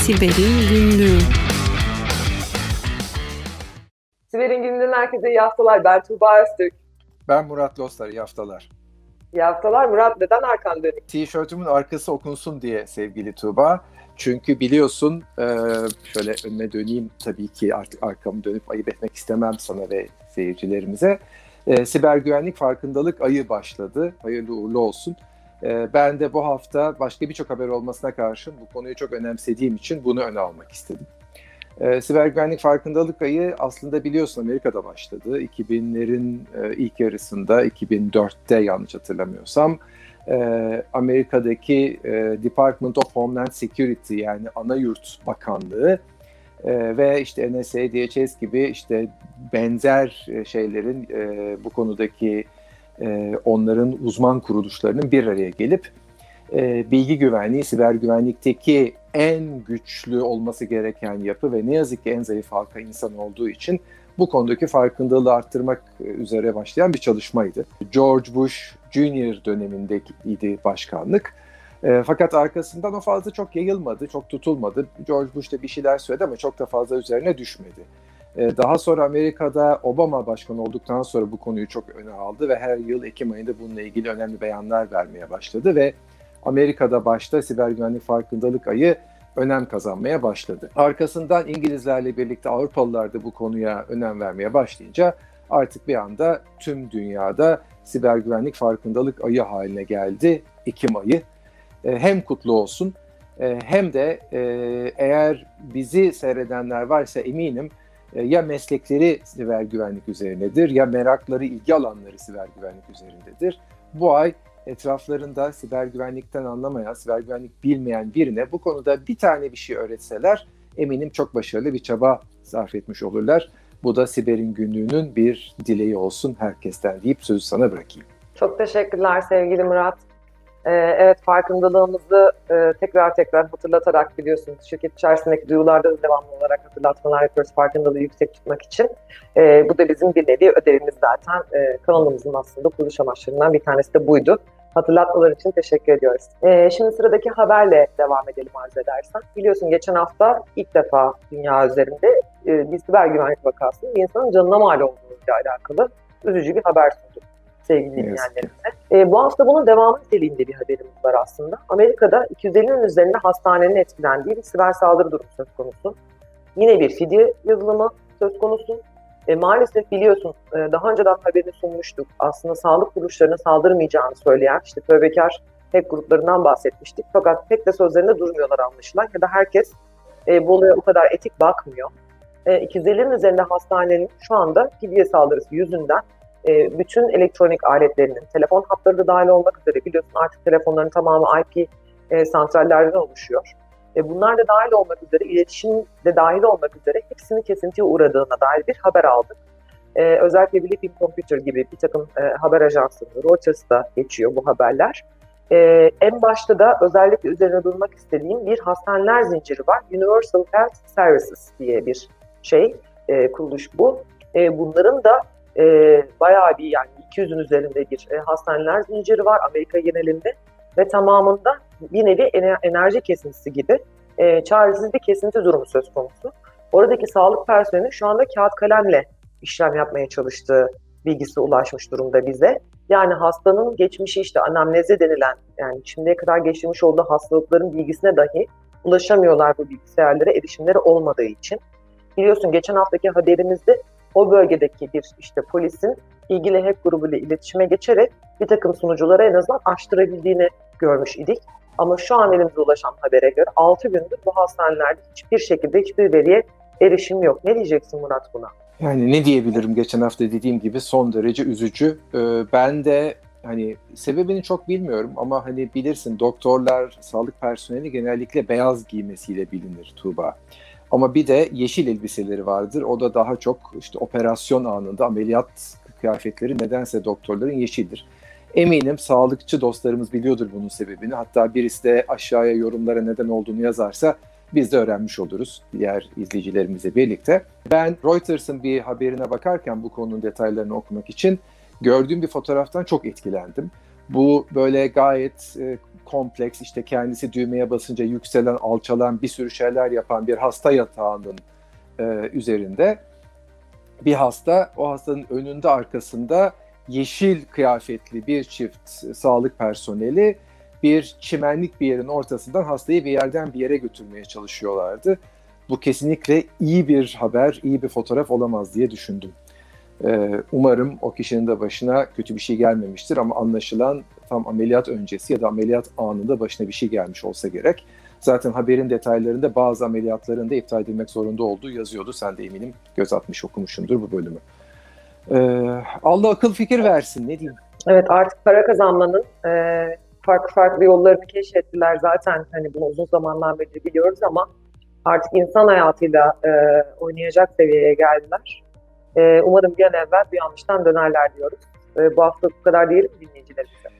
Siber'in Günlüğü Siber'in Günlüğü'nden herkese iyi haftalar. Ben Tuğba Öztürk. Ben Murat Lostar, iyi haftalar. İyi haftalar. Murat neden arkan dönük? Tişörtümün arkası okunsun diye sevgili Tuğba. Çünkü biliyorsun, e, şöyle önüne döneyim tabii ki artık arkamı dönüp ayıp etmek istemem sana ve seyircilerimize. E, siber güvenlik farkındalık ayı başladı. Hayırlı uğurlu olsun. E, ben de bu hafta başka birçok haber olmasına karşın bu konuyu çok önemsediğim için bunu öne almak istedim. E, siber güvenlik farkındalık ayı aslında biliyorsun Amerika'da başladı. 2000'lerin e, ilk yarısında, 2004'te yanlış hatırlamıyorsam e, Amerika'daki e, Department of Homeland Security yani Ana Yurt Bakanlığı e, ve işte NSA, DHS gibi işte benzer e, şeylerin e, bu konudaki e, onların uzman kuruluşlarının bir araya gelip e, bilgi güvenliği, siber güvenlikteki en güçlü olması gereken yapı ve ne yazık ki en zayıf halka insan olduğu için bu konudaki farkındalığı arttırmak üzere başlayan bir çalışmaydı. George Bush Jr. dönemindeydi başkanlık. E, fakat arkasından o fazla çok yayılmadı, çok tutulmadı. George Bush da bir şeyler söyledi ama çok da fazla üzerine düşmedi. E, daha sonra Amerika'da Obama başkan olduktan sonra bu konuyu çok öne aldı ve her yıl Ekim ayında bununla ilgili önemli beyanlar vermeye başladı ve Amerika'da başta siber güvenlik farkındalık ayı önem kazanmaya başladı. Arkasından İngilizlerle birlikte Avrupalılar da bu konuya önem vermeye başlayınca artık bir anda tüm dünyada siber güvenlik farkındalık ayı haline geldi Ekim ayı. E, hem kutlu olsun e, hem de eğer bizi seyredenler varsa eminim ya meslekleri siber güvenlik üzerinedir ya merakları, ilgi alanları siber güvenlik üzerindedir. Bu ay etraflarında siber güvenlikten anlamayan, siber güvenlik bilmeyen birine bu konuda bir tane bir şey öğretseler eminim çok başarılı bir çaba sarf etmiş olurlar. Bu da Siber'in günlüğünün bir dileği olsun herkesten deyip sözü sana bırakayım. Çok teşekkürler sevgili Murat. Ee, evet farkındalığımızı e, tekrar tekrar hatırlatarak biliyorsunuz şirket içerisindeki duyularda da devamlı olarak hatırlatmalar yapıyoruz farkındalığı yüksek tutmak için. E, bu da bizim bir nevi ödevimiz zaten. E, kanalımızın aslında kuruluş amaçlarından bir tanesi de buydu. Hatırlatmalar için teşekkür ediyoruz. Şimdi sıradaki haberle devam edelim arz edersen. Biliyorsun geçen hafta ilk defa dünya üzerinde e, bir siber güvenlik vakasının bir insanın canına mal olduğuyla alakalı üzücü bir haber sunduk sevgili dinleyenlerimize. E, bu hafta bunun devamı niteliğinde bir haberimiz var aslında. Amerika'da 250'nin üzerinde hastanenin etkilendiği bir siber saldırı durumu söz konusu. Yine bir fidye yazılımı söz konusu. E, maalesef biliyorsun e, daha önceden haberini sunmuştuk. Aslında sağlık kuruluşlarına saldırmayacağını söyleyen işte tövbekar hack gruplarından bahsetmiştik. Fakat pek de sözlerinde durmuyorlar anlaşılan ya da herkes e, bu olaya o kadar etik bakmıyor. E, 250'nin üzerinde hastanenin şu anda fidye saldırısı yüzünden e, bütün elektronik aletlerinin, telefon hatları da dahil olmak üzere biliyorsun artık telefonların tamamı IP e, santrallerden oluşuyor. E, bunlar da dahil olmak üzere, iletişim de dahil olmak üzere hepsinin kesintiye uğradığına dair bir haber aldık. E, özellikle Philippine Computer gibi bir takım e, haber ajansları, Reuters'ta geçiyor bu haberler. E, en başta da özellikle üzerine durmak istediğim bir hastaneler zinciri var. Universal Health Services diye bir şey, e, kuruluş bu. E, bunların da e, bayağı bir yani 200'ün üzerinde bir e, hastaneler zinciri var Amerika genelinde ve tamamında bir nevi enerji kesintisi gibi e, çaresiz bir kesinti durumu söz konusu. Oradaki sağlık personeli şu anda kağıt kalemle işlem yapmaya çalıştığı bilgisi ulaşmış durumda bize. Yani hastanın geçmişi işte anamneze denilen yani şimdiye kadar geçirmiş olduğu hastalıkların bilgisine dahi ulaşamıyorlar bu bilgisayarlara erişimleri olmadığı için. Biliyorsun geçen haftaki haberimizde o bölgedeki bir işte polisin ilgili hack grubuyla iletişime geçerek bir takım sunuculara en azından açtırabildiğini görmüş idik. Ama şu an elimize ulaşan habere göre 6 gündür bu hastanelerde hiçbir şekilde hiçbir veriye erişim yok. Ne diyeceksin Murat buna? Yani ne diyebilirim geçen hafta dediğim gibi son derece üzücü. Ee, ben de hani sebebini çok bilmiyorum ama hani bilirsin doktorlar, sağlık personeli genellikle beyaz giymesiyle bilinir Tuğba. Ama bir de yeşil elbiseleri vardır. O da daha çok işte operasyon anında ameliyat kıyafetleri nedense doktorların yeşildir. Eminim sağlıkçı dostlarımız biliyordur bunun sebebini. Hatta birisi de aşağıya yorumlara neden olduğunu yazarsa biz de öğrenmiş oluruz diğer izleyicilerimizle birlikte. Ben Reuters'ın bir haberine bakarken bu konunun detaylarını okumak için gördüğüm bir fotoğraftan çok etkilendim. Bu böyle gayet e, kompleks işte kendisi düğmeye basınca yükselen, alçalan bir sürü şeyler yapan bir hasta yatağının e, üzerinde bir hasta, o hastanın önünde arkasında yeşil kıyafetli bir çift sağlık personeli bir çimenlik bir yerin ortasından hastayı bir yerden bir yere götürmeye çalışıyorlardı. Bu kesinlikle iyi bir haber, iyi bir fotoğraf olamaz diye düşündüm. Ee, umarım o kişinin de başına kötü bir şey gelmemiştir ama anlaşılan tam ameliyat öncesi ya da ameliyat anında başına bir şey gelmiş olsa gerek. Zaten haberin detaylarında bazı ameliyatların da iptal edilmek zorunda olduğu yazıyordu. Sen de eminim göz atmış okumuşsundur bu bölümü. Ee, Allah akıl fikir versin ne diyeyim. Evet artık para kazanmanın e, farklı farklı yollarını keşfettiler zaten hani bunu uzun zamandan beri biliyoruz ama artık insan hayatıyla e, oynayacak seviyeye geldiler. E, umarım bir an evvel bir yanlıştan dönerler diyoruz. E, bu hafta bu kadar diyelim dinleyicilerimize.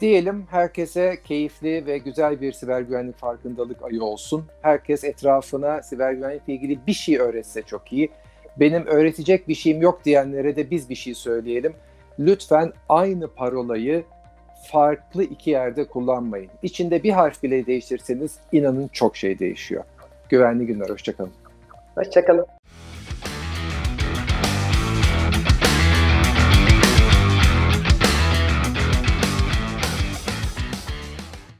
Diyelim herkese keyifli ve güzel bir siber güvenlik farkındalık ayı olsun. Herkes etrafına siber güvenlikle ilgili bir şey öğretse çok iyi. Benim öğretecek bir şeyim yok diyenlere de biz bir şey söyleyelim. Lütfen aynı parolayı farklı iki yerde kullanmayın. İçinde bir harf bile değiştirseniz inanın çok şey değişiyor. Güvenli günler, hoşçakalın. Hoşçakalın.